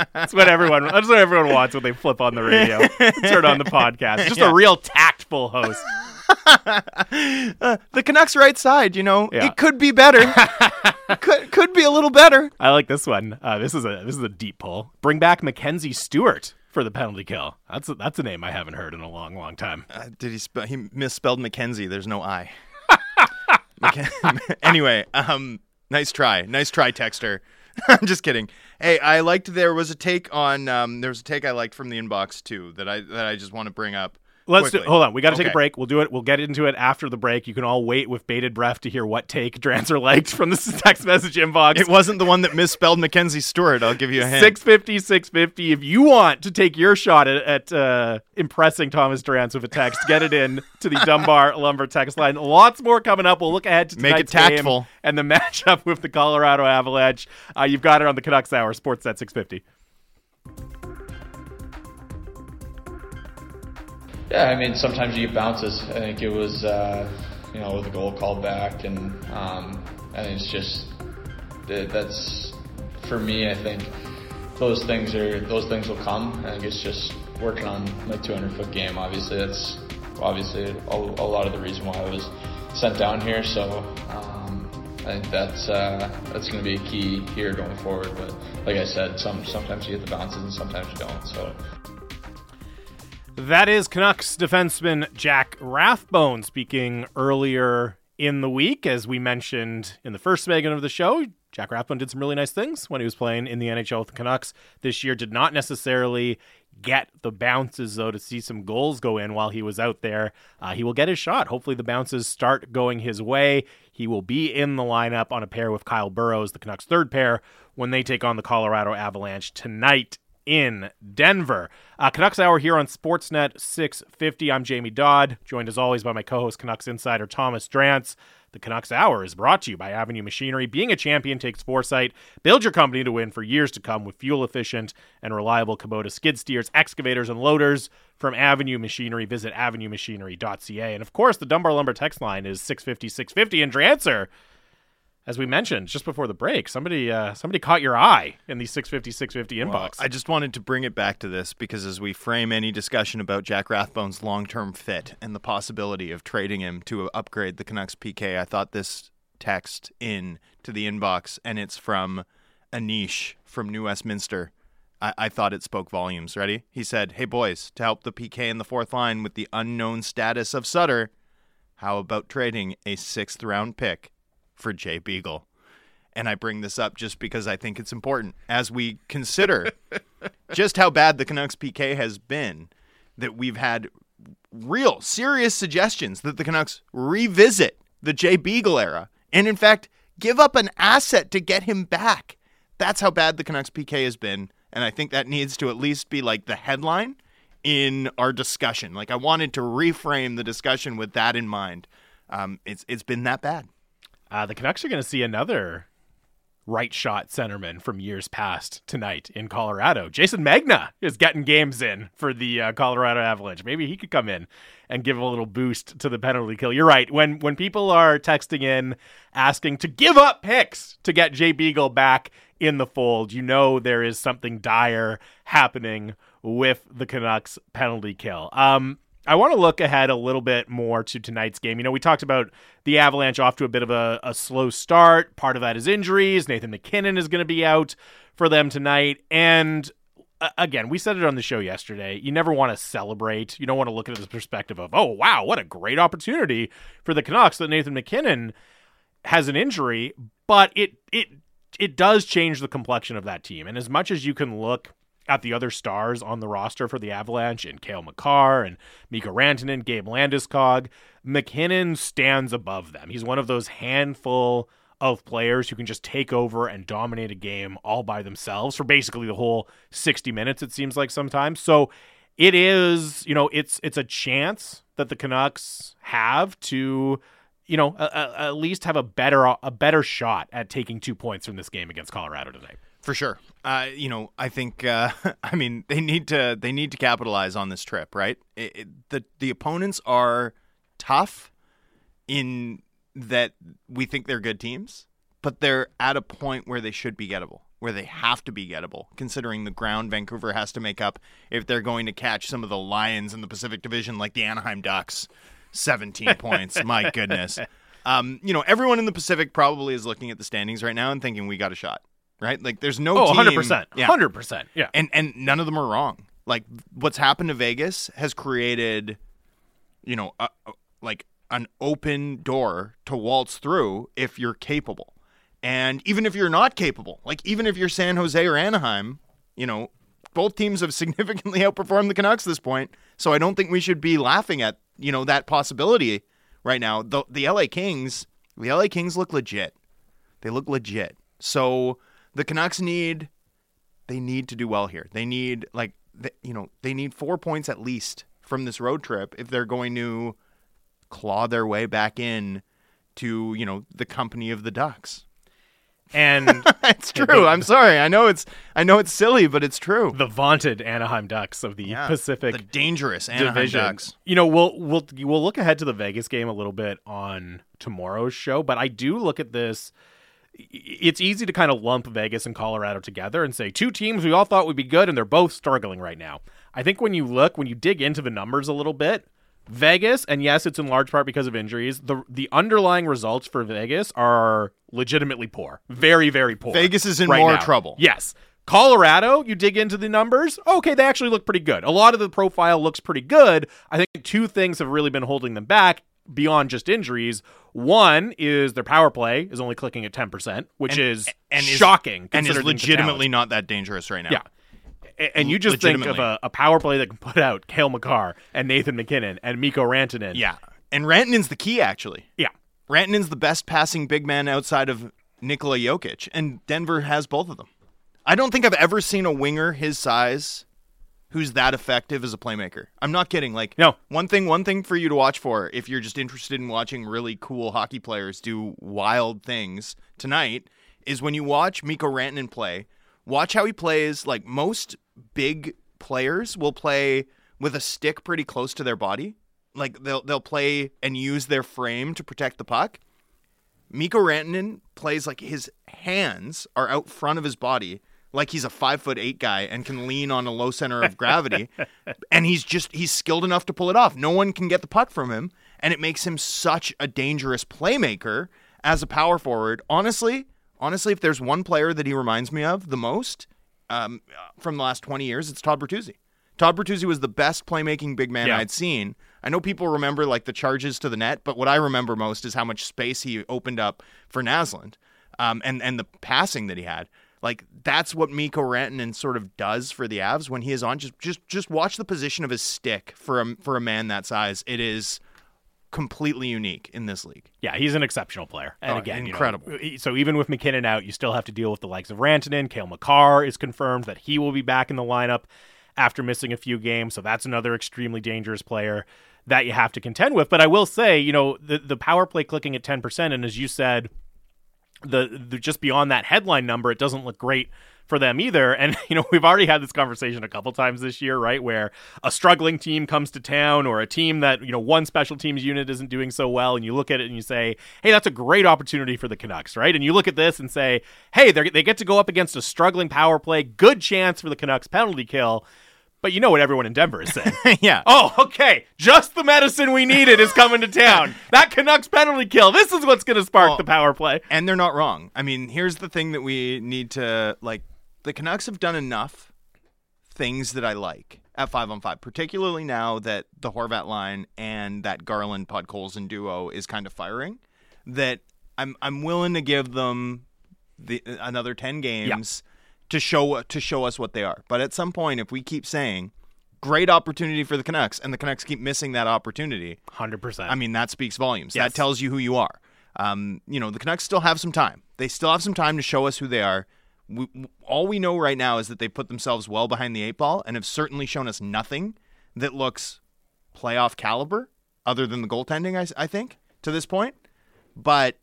that's what everyone that's what everyone wants when they flip on the radio, turn on the podcast. Just a real tactful host. the Canucks right side, you know, Yeah. it could be better. could could be a little better. I like this one. Uh, this is a this is a deep pull. Bring back Mackenzie Stewart for the penalty kill. That's a, that's a name I haven't heard in a long, long time. Uh, did he spell? He misspelled Mackenzie. There's no I. Anyway, um, nice try, nice try, Texter. I'm just kidding. Hey, I liked there was a take on um, there was a take I liked from the inbox too that I that I just want to bring up. Let's do, quickly. hold on. We got to take a break. We'll do it. We'll get into it after the break. You can all wait with bated breath to hear what take Drancer liked from the text message inbox. It wasn't the one that misspelled Mackenzie Stewart. I'll give you a hint. 650 650 if you want to take your shot at, at uh, impressing thomas drance with a text get it in to the dunbar lumber text line lots more coming up we'll look ahead to Make it tonight's game and the matchup with the colorado avalanche uh, you've got it on the canucks hour sportsnet 650 Yeah, I mean, sometimes you get bounces. I think it was, uh, you know, with the goal called back, and um, I think it's just that, that's for me. I think those things are those things will come. I think it's just working on my 200 foot game. Obviously, that's obviously a, a lot of the reason why I was sent down here. So um, I think that's uh, that's going to be a key here going forward. But like I said, some sometimes you get the bounces and sometimes you don't. So. That is Canucks defenseman Jack Rathbone speaking earlier in the week. As we mentioned in the first segment of the show, Jack Rathbone did some really nice things when he was playing in the NHL with the Canucks this year. Did not necessarily get the bounces, though, to see some goals go in while he was out there. Uh, he will get his shot. Hopefully, the bounces start going his way. He will be in the lineup on a pair with Kyle Burrows, the Canucks' third pair, when they take on the Colorado Avalanche tonight in Denver. Uh, Canucks Hour here on Sportsnet 650. I'm Jamie Dodd, joined as always by my co host, Canucks Insider Thomas Drance. The Canucks Hour is brought to you by Avenue Machinery. Being a champion takes foresight. Build your company to win for years to come with fuel efficient and reliable Kubota skid steers, excavators, and loaders from Avenue Machinery. Visit avenuemachinery.ca. And of course, the Dunbar Lumber text line is 650 650. And Drancer, as we mentioned just before the break, somebody uh, somebody caught your eye in the 650 650 inbox. I just wanted to bring it back to this because as we frame any discussion about Jack Rathbone's long term fit and the possibility of trading him to upgrade the Canucks PK, I thought this text in to the inbox, and it's from Anish from New Westminster. I, I thought it spoke volumes. Ready? He said, Hey, boys, to help the PK in the fourth line with the unknown status of Sutter, how about trading a sixth round pick for Jay Beagle? And I bring this up just because I think it's important as we consider just how bad the Canucks PK has been that we've had real serious suggestions that the Canucks revisit the Jay Beagle era and in fact give up an asset to get him back. That's how bad the Canucks PK has been and I think that needs to at least be like the headline in our discussion. Like I wanted to reframe the discussion with that in mind. Um, it's it's been that bad. Uh, the Canucks are going to see another right shot centerman from years past tonight in Colorado. Jayson Megna is getting games in for the uh, Colorado Avalanche. Maybe he could come in and give a little boost to the penalty kill. You're right. When when people are texting in asking to give up picks to get Jay Beagle back in the fold, you know there is something dire happening with the Canucks penalty kill. Um I want to look ahead a little bit more to tonight's game. You know, we talked about the Avalanche off to a bit of a, a slow start. Part of that is injuries. Nathan MacKinnon is going to be out for them tonight. And again, we said it on the show yesterday. You never want to celebrate. You don't want to look at a perspective of, oh, wow, what a great opportunity for the Canucks that Nathan MacKinnon has an injury. But it, it, it does change the complexion of that team. And as much as you can look at the other stars on the roster for the Avalanche and Cale Makar and Mikko Rantanen, Gabe Landeskog, MacKinnon stands above them. He's one of those handful of players who can just take over and dominate a game all by themselves for basically the whole 60 minutes it seems like sometimes. So it is, you know, it's it's a chance that the Canucks have to you know, a, a, at least have a better a better shot at taking two points from this game against Colorado tonight. For sure. Uh, you know, I think. Uh, I mean, they need to they need to capitalize on this trip, right? It, it, the the opponents are tough in that we think they're good teams, but they're at a point where they should be gettable, where they have to be gettable, considering the ground Vancouver has to make up if they're going to catch some of the Lions in the Pacific Division, like the Anaheim Ducks. 17 points. My goodness. Um, you know, everyone in the Pacific probably is looking at the standings right now and thinking we got a shot right? Like there's no oh, team, 100%. Yeah. 100%. Yeah. And and none of them are wrong. Like what's happened to Vegas has created you know, a, a, like an open door to waltz through if you're capable. And even if you're not capable, like even if you're San Jose or Anaheim, you know, both teams have significantly outperformed the Canucks this point. So I don't think we should be laughing at, you know, that possibility right now. The the LA Kings, the LA Kings look legit. They look legit. So the Canucks need they need to do well here. They need like you know they need four points at least from this road trip if they're going to claw their way back in to you know the company of the Ducks. And it's true. I'm sorry. I know it's I know it's silly, but it's true. The vaunted Anaheim Ducks of the Yeah, Pacific the dangerous Anaheim division. Ducks. You know, we'll we'll we'll look ahead to the Vegas game a little bit on tomorrow's show, but I do look at this it's easy to kind of lump Vegas and Colorado together and say two teams we all thought would be good and they're both struggling right now. I think when you look, when you dig into the numbers a little bit, Vegas, and yes, it's in large part because of injuries, the the underlying results for Vegas are legitimately poor. Very, very poor. Vegas is in right more now. trouble. Yes. Colorado, you dig into the numbers, okay, they actually look pretty good. A lot of the profile looks pretty good. I think two things have really been holding them back beyond just injuries. One is their power play is only clicking at 10%, which And- is and is- shocking. And is legitimately not that dangerous right now. Yeah. A- And you just think of a, a power play that can put out Cale Makar and Nathan MacKinnon and Mikko Rantanen. Yeah. And Rantanen's the key actually. Yeah. Rantanen's the best passing big man outside of Nikola Jokic, and Denver has both of them. I don't think I've ever seen a winger his size who's that effective as a playmaker. I'm not kidding. Like, No. one thing, one thing for you to watch for if you're just interested in watching really cool hockey players do wild things tonight is when you watch Mikko Rantanen play. Watch how he plays. Like most big players will play with a stick pretty close to their body. Like they'll they'll play and use their frame to protect the puck. Mikko Rantanen plays like his hands are out front of his body, like he's a five foot eight guy and can lean on a low center of gravity. and he's just he's skilled enough to pull it off. No one can get the puck from him, and it makes him such a dangerous playmaker as a power forward. Honestly, honestly, if there's one player that he reminds me of the most um, from the last twenty years, it's Todd Bertuzzi. Todd Bertuzzi was the best playmaking big man Yeah. I'd seen. I know people remember like the charges to the net, but what I remember most is how much space he opened up for Naslund, um, and and the passing that he had. Like that's what Mikko Rantanen sort of does for the Avs when he is on. Just just just watch the position of his stick for a for a man that size. It is completely unique in this league. Yeah, he's an exceptional player. And Oh, again, you know, incredible. so even with MacKinnon out, you still have to deal with the likes of Rantanen. Cale Makar is confirmed that he will be back in the lineup after missing a few games. So that's another extremely dangerous player that you have to contend with. But I will say, you know, the, the power play clicking at 10%, and as you said, the, the just beyond that headline number, it doesn't look great for them either. And you know, we've already had this conversation a couple times this year, right? Where a struggling team comes to town or a team that, you know, one special teams unit isn't doing so well and you look at it and you say, "Hey, that's a great opportunity for the Canucks," right? And you look at this and say, "Hey, they get to go up against a struggling power play, good chance for the Canucks penalty kill." But you know what everyone in Denver is saying. yeah. Oh, okay. Just the medicine we needed is coming to town. that Canucks penalty kill. This is what's going to spark Well, the power play. And they're not wrong. I mean, here's the thing that we need to like the Canucks have done enough things that I like at 5 on 5, particularly now that the Horvat line and that Garland Podkolzin duo is kind of firing that I'm I'm willing to give them the another 10 games to show to show us what they are. But at some point if we keep saying great opportunity for the Canucks and the Canucks keep missing that opportunity, 100%. I mean, that speaks volumes. Yes. That tells you who you are. Um, you know, the Canucks still have some time. They still have some time to show us who they are. We, all we know right now is that they put themselves well behind the eight ball and have certainly shown us nothing that looks playoff caliber, other than the goaltending. I, I think to this point, but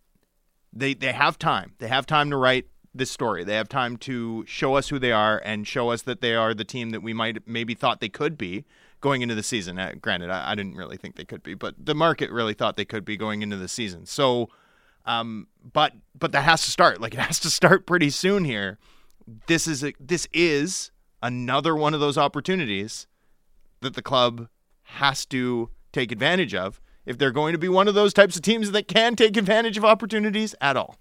they they have time. They have time to write this story. They have time to show us who they are and show us that they are the team that we might maybe thought they could be going into the season. Uh, granted, I, I didn't really think they could be, but the market really thought they could be going into the season. So, um, but but that has to start. Like it has to start pretty soon here. This is a, this is another one of those opportunities that the club has to take advantage of if they're going to be one of those types of teams that can take advantage of opportunities at all.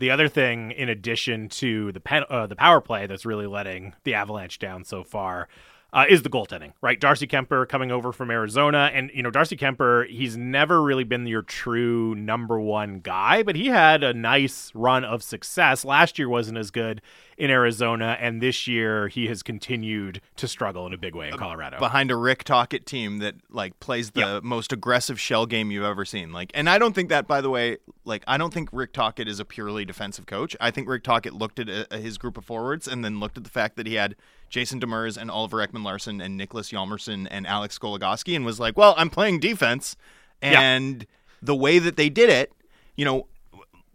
The other thing, in addition to the pen, uh, the power play that's really letting the Avalanche down so far, uh, is the goaltending. Right, Darcy Kuemper coming over from Arizona, and you know Darcy Kuemper, he's never really been your true number one guy, but he had a nice run of success. Last year wasn't as good in Arizona, and this year he has continued to struggle in a big way in Colorado. behind a Rick Tocchet team that like plays the Yep. most aggressive shell game you've ever seen. Like, and I don't think that, by the way, like I don't think Rick Tocchet is a purely defensive coach. I think Rick Tocchet looked at uh, his group of forwards and then looked at the fact that he had Jason Demers and Oliver Ekman Larsson and Niklas Hjalmarsson and Alex Goligoski and was like, well, I'm playing defense, Yeah. and the way that they did it, you know.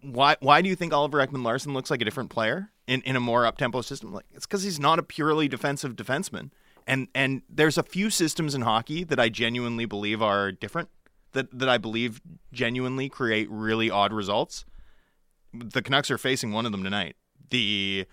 Why why do you think Oliver Ekman Larsson looks like a different player in, in a more up tempo system? Like it's because he's not a purely defensive defenseman. And and there's a few systems in hockey that I genuinely believe are different. That that I believe genuinely create really odd results. The Canucks are facing one of them tonight. The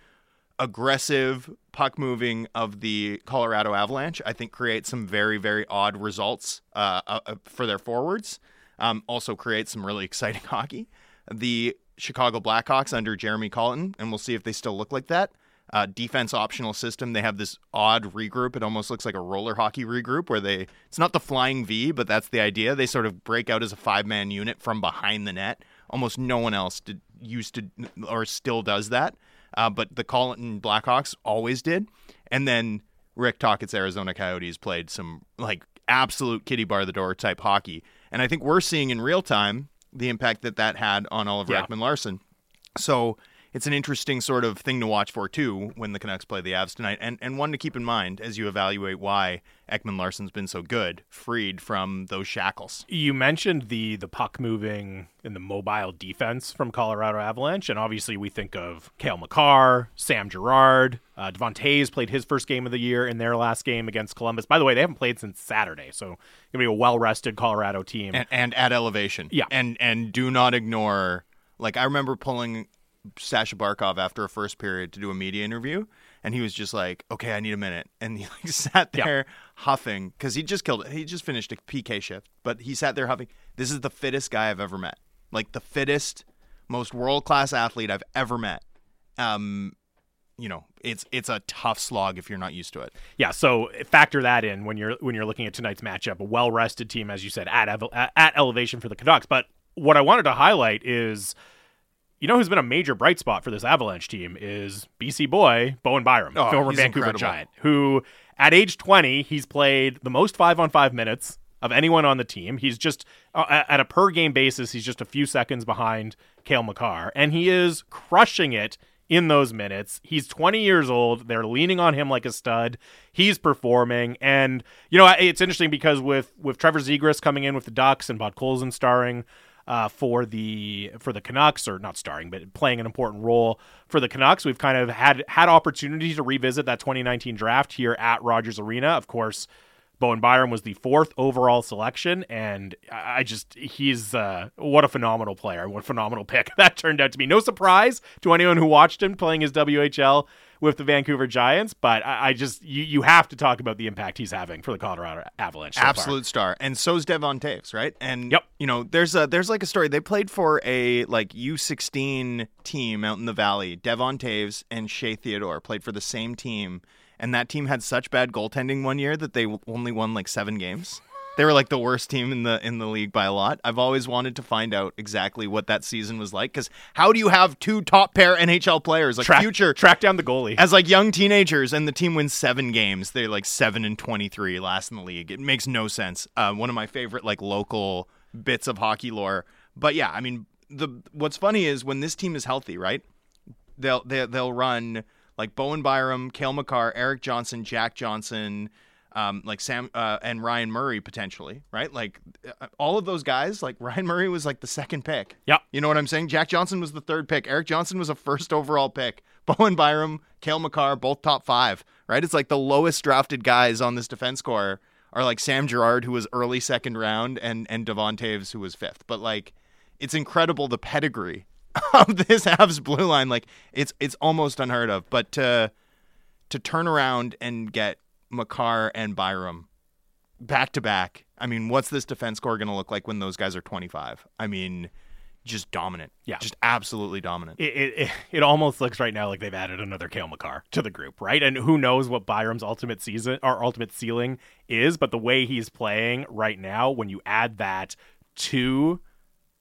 aggressive puck moving of the Colorado Avalanche, I think, creates some very, very odd results uh, uh, uh, for their forwards. Um, also creates some really exciting hockey. The Chicago Blackhawks under Jeremy Colliton, and we'll see if they still look like that. Uh, defense optional system. They have this odd regroup. It almost looks like a roller hockey regroup where they, it's not the flying V, but that's the idea. They sort of break out as a five man unit from behind the net. Almost no one else did, used to or still does that. Uh, but the Colliton Blackhawks always did. And then Rick Tocchet's Arizona Coyotes played some like absolute kitty bar the door type hockey. And I think we're seeing in real time the impact that that had on Oliver Yeah. Ekman Larsson. So it's an interesting sort of thing to watch for too when the Canucks play the Avs tonight, and and one to keep in mind as you evaluate why Ekman Larsson's been so good, freed from those shackles. You mentioned the the puck moving and the mobile defense from Colorado Avalanche, and obviously we think of Cale Makar, Sam Girard, uh, Devon Toews played his first game of the year in their last game against Columbus. By the way, they haven't played since Saturday, so gonna be a well rested Colorado team. and, and at elevation. Yeah. and and do not ignore. Like I remember pulling Sasha Barkov after a first period to do a media interview, and he was just like, "Okay, I need a minute," and he like sat Yeah. there huffing because he just killed. It. He just finished a PK shift, but he sat there huffing. This is the fittest guy I've ever met. Like the fittest, most world class athlete I've ever met. Um, you know, it's it's a tough slog if you're not used to it. yeah, so factor that in when you're when you're looking at tonight's matchup. A well rested team, as you said, at at elevation for the Canucks. But what I wanted to highlight is. You know who's been a major bright spot for this Avalanche team is BC boy Bowen Byram, Oh, former Vancouver incredible. Giant, who at age 20 he's played the most five on five minutes of anyone on the team. He's just uh, at a per game basis, he's just a few seconds behind Cale Makar, and he is crushing it in those minutes. He's 20 years old. They're leaning on him like a stud. He's performing, and you know it's interesting because with with Trevor Zegras coming in with the Ducks and Podkolzin starring. Uh, for the for the Canucks, or not starring, but playing an important role for the Canucks. We've kind of had had opportunity to revisit that 2019 draft here at Rogers Arena. Of course, Bowen Byram was the fourth overall selection, and I just he's uh, what a phenomenal player, what a phenomenal pick that turned out to be. No surprise to anyone who watched him playing his WHL with the Vancouver Giants, but I, I just you you have to talk about the impact he's having for the Colorado Avalanche. So Absolute far. star, and so's Devon Toews, right? And Yep. you know, there's a there's like a story. They played for a like U16 team out in the valley. Devon Toews and Shea Theodore played for the same team, and that team had such bad goaltending one year that they only won like seven games. They were like the worst team in the in the league by a lot. I've always wanted to find out exactly what that season was like because how do you have two top pair NHL players like Track, future track down the goalie. as like young teenagers and the team wins seven games they're like seven and 23 last in the league it makes no sense uh, one of my favorite like local bits of hockey lore but yeah i mean the what's funny is when this team is healthy right they'll they, they'll run like bowen byram cale makar erik johnson jack johnson um, like Sam uh, and Ryan Murray potentially, right? Like uh, all of those guys, like Ryan Murray was like the second pick. Yeah, You know what I'm saying? Jack Johnson was the third pick. Erik Johnson was a first overall pick. Bowen Byram, Cale Makar, both top five, right? It's like the lowest drafted guys on this defense core are like Sam Girard, who was early second round, and and Devon Toews, who was fifth. But like, it's incredible the pedigree of this Avs blue line. Like, it's it's almost unheard of. But to to turn around and get Makar and Byram back to back. I mean, what's this defense core going to look like when those guys are 25? I mean, just dominant. Yeah. Just absolutely dominant. it, it, it, it almost looks right now like they've added another Cale Makar to the group, right? And who knows what Byram's ultimate season or ultimate ceiling is, but the way he's playing right now, when you add that to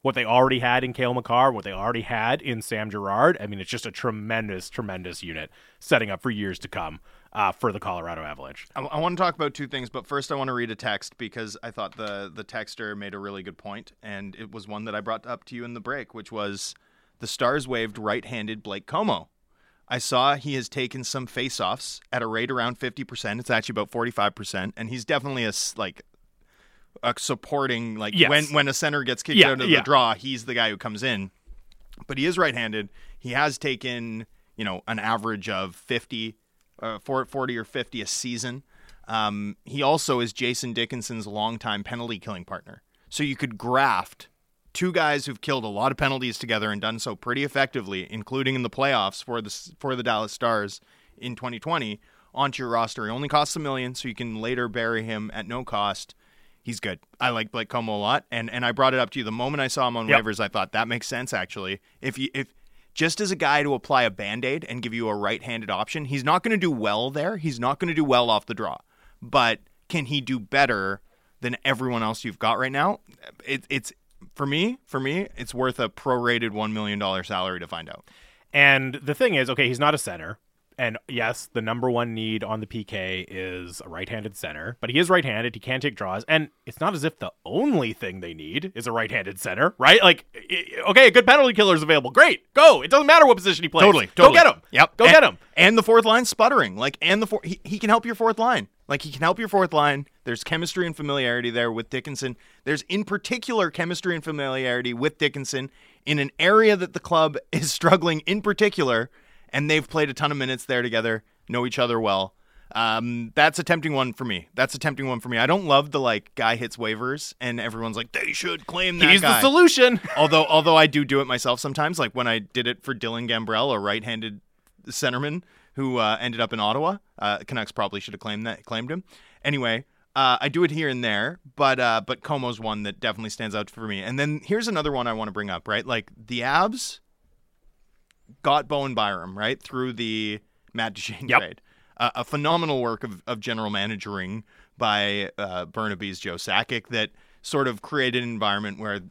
what they already had in Cale Makar, what they already had in Sam Girard, I mean, it's just a tremendous, tremendous unit setting up for years to come uh, for the Colorado Avalanche. I, I want to talk about two things, but first I want to read a text because I thought the the texter made a really good point, and it was one that I brought up to you in the break, which was the Stars waived right-handed Blake Comeau. I saw he has taken some face-offs at a rate around 50%. It's actually about 45%, and he's definitely a like a supporting like Yes. when when a center gets kicked Yeah, out of yeah. the draw, he's the guy who comes in. But he is right-handed. He has taken, you know, an average of 50 uh, 40 or 50 a season. Um, he also is Jason Dickinson's longtime penalty killing partner. So you could graft two guys who've killed a lot of penalties together and done so pretty effectively, including in the playoffs for the for the Dallas Stars in 2020, onto your roster. He only costs a million, so you can later bury him at no cost. He's good. I like Blake Comeau a lot, and and I brought it up to you the moment I saw him on Yep. waivers. I thought that makes sense actually. If you if just as a guy to apply a band-aid and give you a right-handed option, he's not going to do well there. He's not going to do well off the draw, but can he do better than everyone else you've got right now? It, it's for me. For me, it's worth a prorated one million dollar salary to find out. And the thing is, okay, he's not a center. And yes, the number one need on the PK is a right handed center, but he is right handed. He can take draws. And it's not as if the only thing they need is a right handed center, right? Like, okay, a good penalty killer is available. Great. Go. It doesn't matter what position he plays. Totally, Go get him. Yep. Go and, get him. And the fourth line sputtering, like, and the four, he, he can help your fourth line. Like, he can help your fourth line. There's chemistry and familiarity there with Dickinson. There's in particular chemistry and familiarity with Dickinson in an area that the club is struggling in particular, and they've played a ton of minutes there together, know each other well. Um, that's a tempting one for me. That's a tempting one for me. I don't love the like guy hits waivers and everyone's like they should claim that He's guy. the solution. although although I do do it myself sometimes, like when I did it for Dylan Gambrell, a right-handed centerman who uh, ended up in Ottawa. Uh, Canucks probably should have claimed that claimed him. Anyway, uh, I do it here and there, but uh, but Comeau's one that definitely stands out for me. And then here's another one I want to bring up. Right, like the Avs got Bowen Byram right through the Matt Duchene Yep. trade. Uh, a phenomenal work of, of general managering by uh, Burnaby's Joe Sakic that sort of created an environment where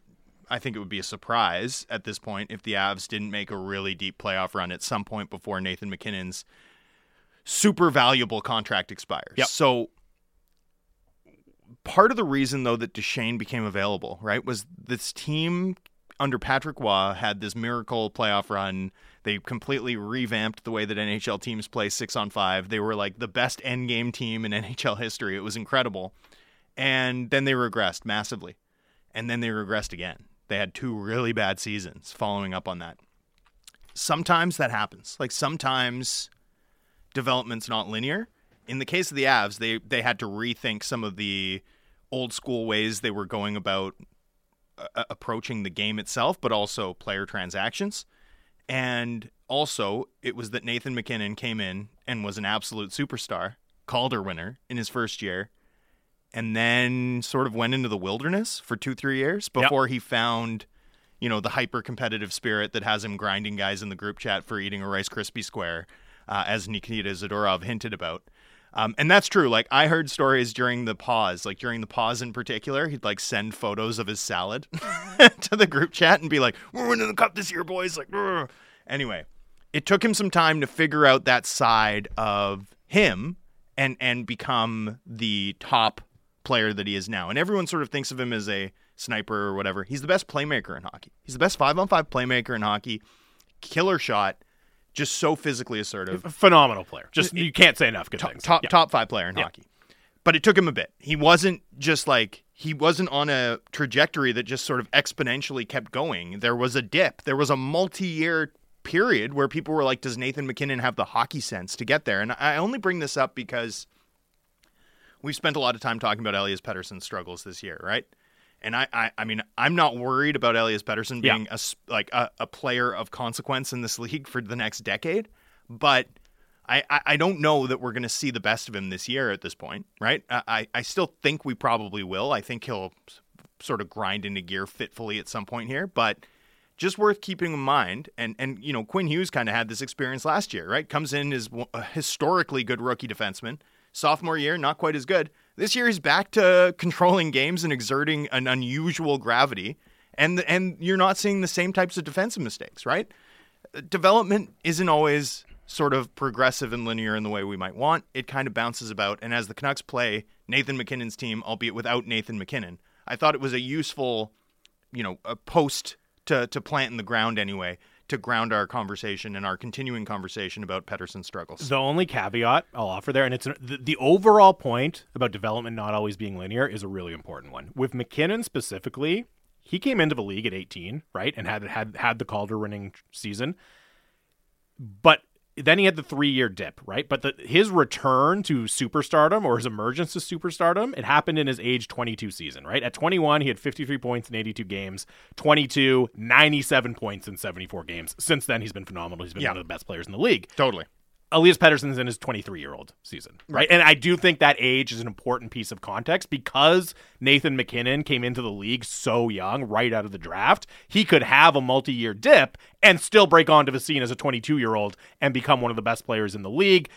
I think it would be a surprise at this point if the Avs didn't make a really deep playoff run at some point before Nathan MacKinnon's super valuable contract expires. Yep. So part of the reason though that Duchene became available, right, was this team under Patrick Roy had this miracle playoff run. They completely revamped the way that NHL teams play six on five. They were like the best end game team in NHL history. It was incredible. And then they regressed massively. And then they regressed again. They had two really bad seasons following up on that. Sometimes that happens. Like sometimes development's not linear. In the case of the Avs, they they had to rethink some of the old school ways they were going about uh, approaching the game itself, but also player transactions. And also, it was that Nathan MacKinnon came in and was an absolute superstar, Calder winner in his first year, and then sort of went into the wilderness for two, three years before he found, you know, the hyper competitive spirit that has him grinding guys in the group chat for eating a Rice Krispie square, uh, as Nikita Zadorov hinted about. Um, and that's true. Like I heard stories during the pause, like during the pause in particular, he'd like send photos of his salad to the group chat and be like, "We're winning the cup this year, boys!" Like, "Grr." anyway, it took him some time to figure out that side of him and and become the top player that he is now. And everyone sort of thinks of him as a sniper or whatever. He's the best playmaker in hockey. He's the best five on five playmaker in hockey. Killer shot just so physically assertive. Phenomenal player. Just you can't say enough good top, things. Top Yeah. top five player in Yeah. hockey. But it took him a bit. He wasn't just like he wasn't on a trajectory that just sort of exponentially kept going. There was a dip. There was a multi-year period where people were like, "Does Nathan MacKinnon have the hockey sense to get there?" And I only bring this up because we've spent a lot of time talking about Elias Pettersson's struggles this year, right? And I, I, I mean, I'm not worried about Elias Pettersson Yeah. being a s- like a, a player of consequence in this league for the next decade, but I, I, I don't know that we're going to see the best of him this year at this point, right? I, I I still think we probably will. I think he'll sort of grind into gear fitfully at some point here, but just worth keeping in mind. And and you know, Quinn Hughes kind of had this experience last year, right? Comes in as a historically good rookie defenseman. Sophomore year, not quite as good. This year, he's back to controlling games and exerting an unusual gravity. And and you're not seeing the same types of defensive mistakes, right? development isn't always sort of progressive and linear in the way we might want. It kind of bounces about. And as the Canucks play Nathan MacKinnon's team, albeit without Nathan MacKinnon, I thought it was a useful, you know, a post to, to plant in the ground anyway, to ground our conversation and our continuing conversation about Pettersson's struggles. The only caveat I'll offer there, and it's the, the overall point about development not always being linear, is a really important one. With MacKinnon specifically, he came into the league at 18, right, and had had had the Calder winning season, but then he had the three year dip, right? But the, his return to superstardom or his emergence to superstardom, it happened in his age 22 season, right? At 21, he had 53 points in 82 games. 22, 97 points in 74 games. Since then, he's been phenomenal. He's been Yeah. one of the best players in the league. totally. Elias Pettersson's in his 23 year old season, right? And I do think that age is an important piece of context because Nathan MacKinnon came into the league so young, right out of the draft. He could have a multi year dip and still break onto the scene as a 22 year old and become one of the best players in the league.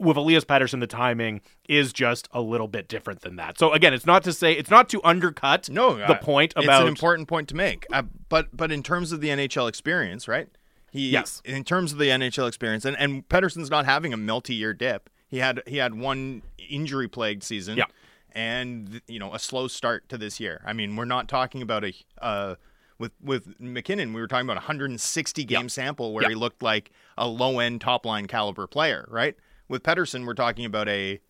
With Elias Pettersson, the timing is just a little bit different than that. So again, it's not to say it's not to undercut No, the point it's about an important point to make. Uh, but but in terms of the NHL experience, right? He Yes. In terms of the NHL experience, and and Pettersson's not having a multi-year dip. He had he had one injury-plagued season. Yeah. And you know a slow start to this year. I mean, we're not talking about a uh, with with MacKinnon. We were talking about a 160 game sample where Yeah. he looked like a low end top line caliber player, right? With Pettersson, we're talking about a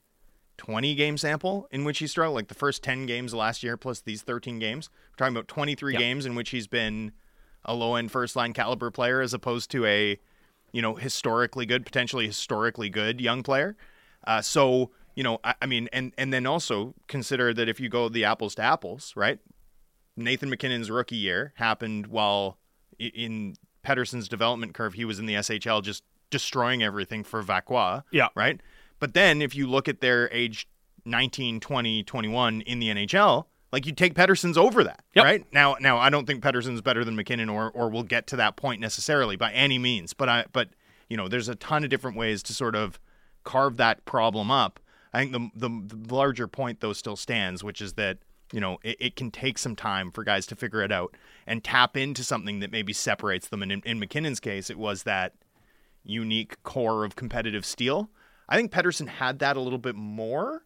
20 game sample in which he struggled, like the first 10 games last year plus these 13 games. We're talking about 23 Yep. games in which he's been a low end first line caliber player as opposed to a, you know, historically good, potentially historically good young player. Uh, so, you know, I, I mean, and, and then also consider that if you go the apples to apples, right? Nathan MacKinnon's rookie year happened while in Pettersson's development curve, he was in the SHL just destroying everything for Vacqua. Yeah. Right. But then if you look at their age 19, 20, 21 in the NHL, like you take Pettersson's over that. Yep. Right. Now, now I don't think Pettersson's better than MacKinnon or, or will get to that point necessarily by any means. But I, but you know, there's a ton of different ways to sort of carve that problem up. I think the, the, the larger point though still stands, which is that you know it, it can take some time for guys to figure it out and tap into something that maybe separates them. And in, in MacKinnon's case, it was that unique core of competitive steel. I think Pettersson had that a little bit more,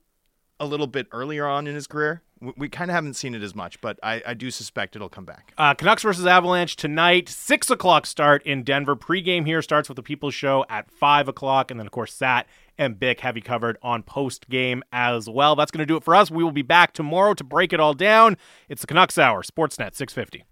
a little bit earlier on in his career. We, kind of haven't seen it as much, but I, I do suspect it'll come back. Uh, Canucks versus Avalanche tonight, six o'clock start in Denver. Pregame here starts with the People's Show at five o'clock, and then of course Sat and Bick have you covered on post game as well. That's going to do it for us. We will be back tomorrow to break it all down. It's the Canucks Hour, Sportsnet six fifty.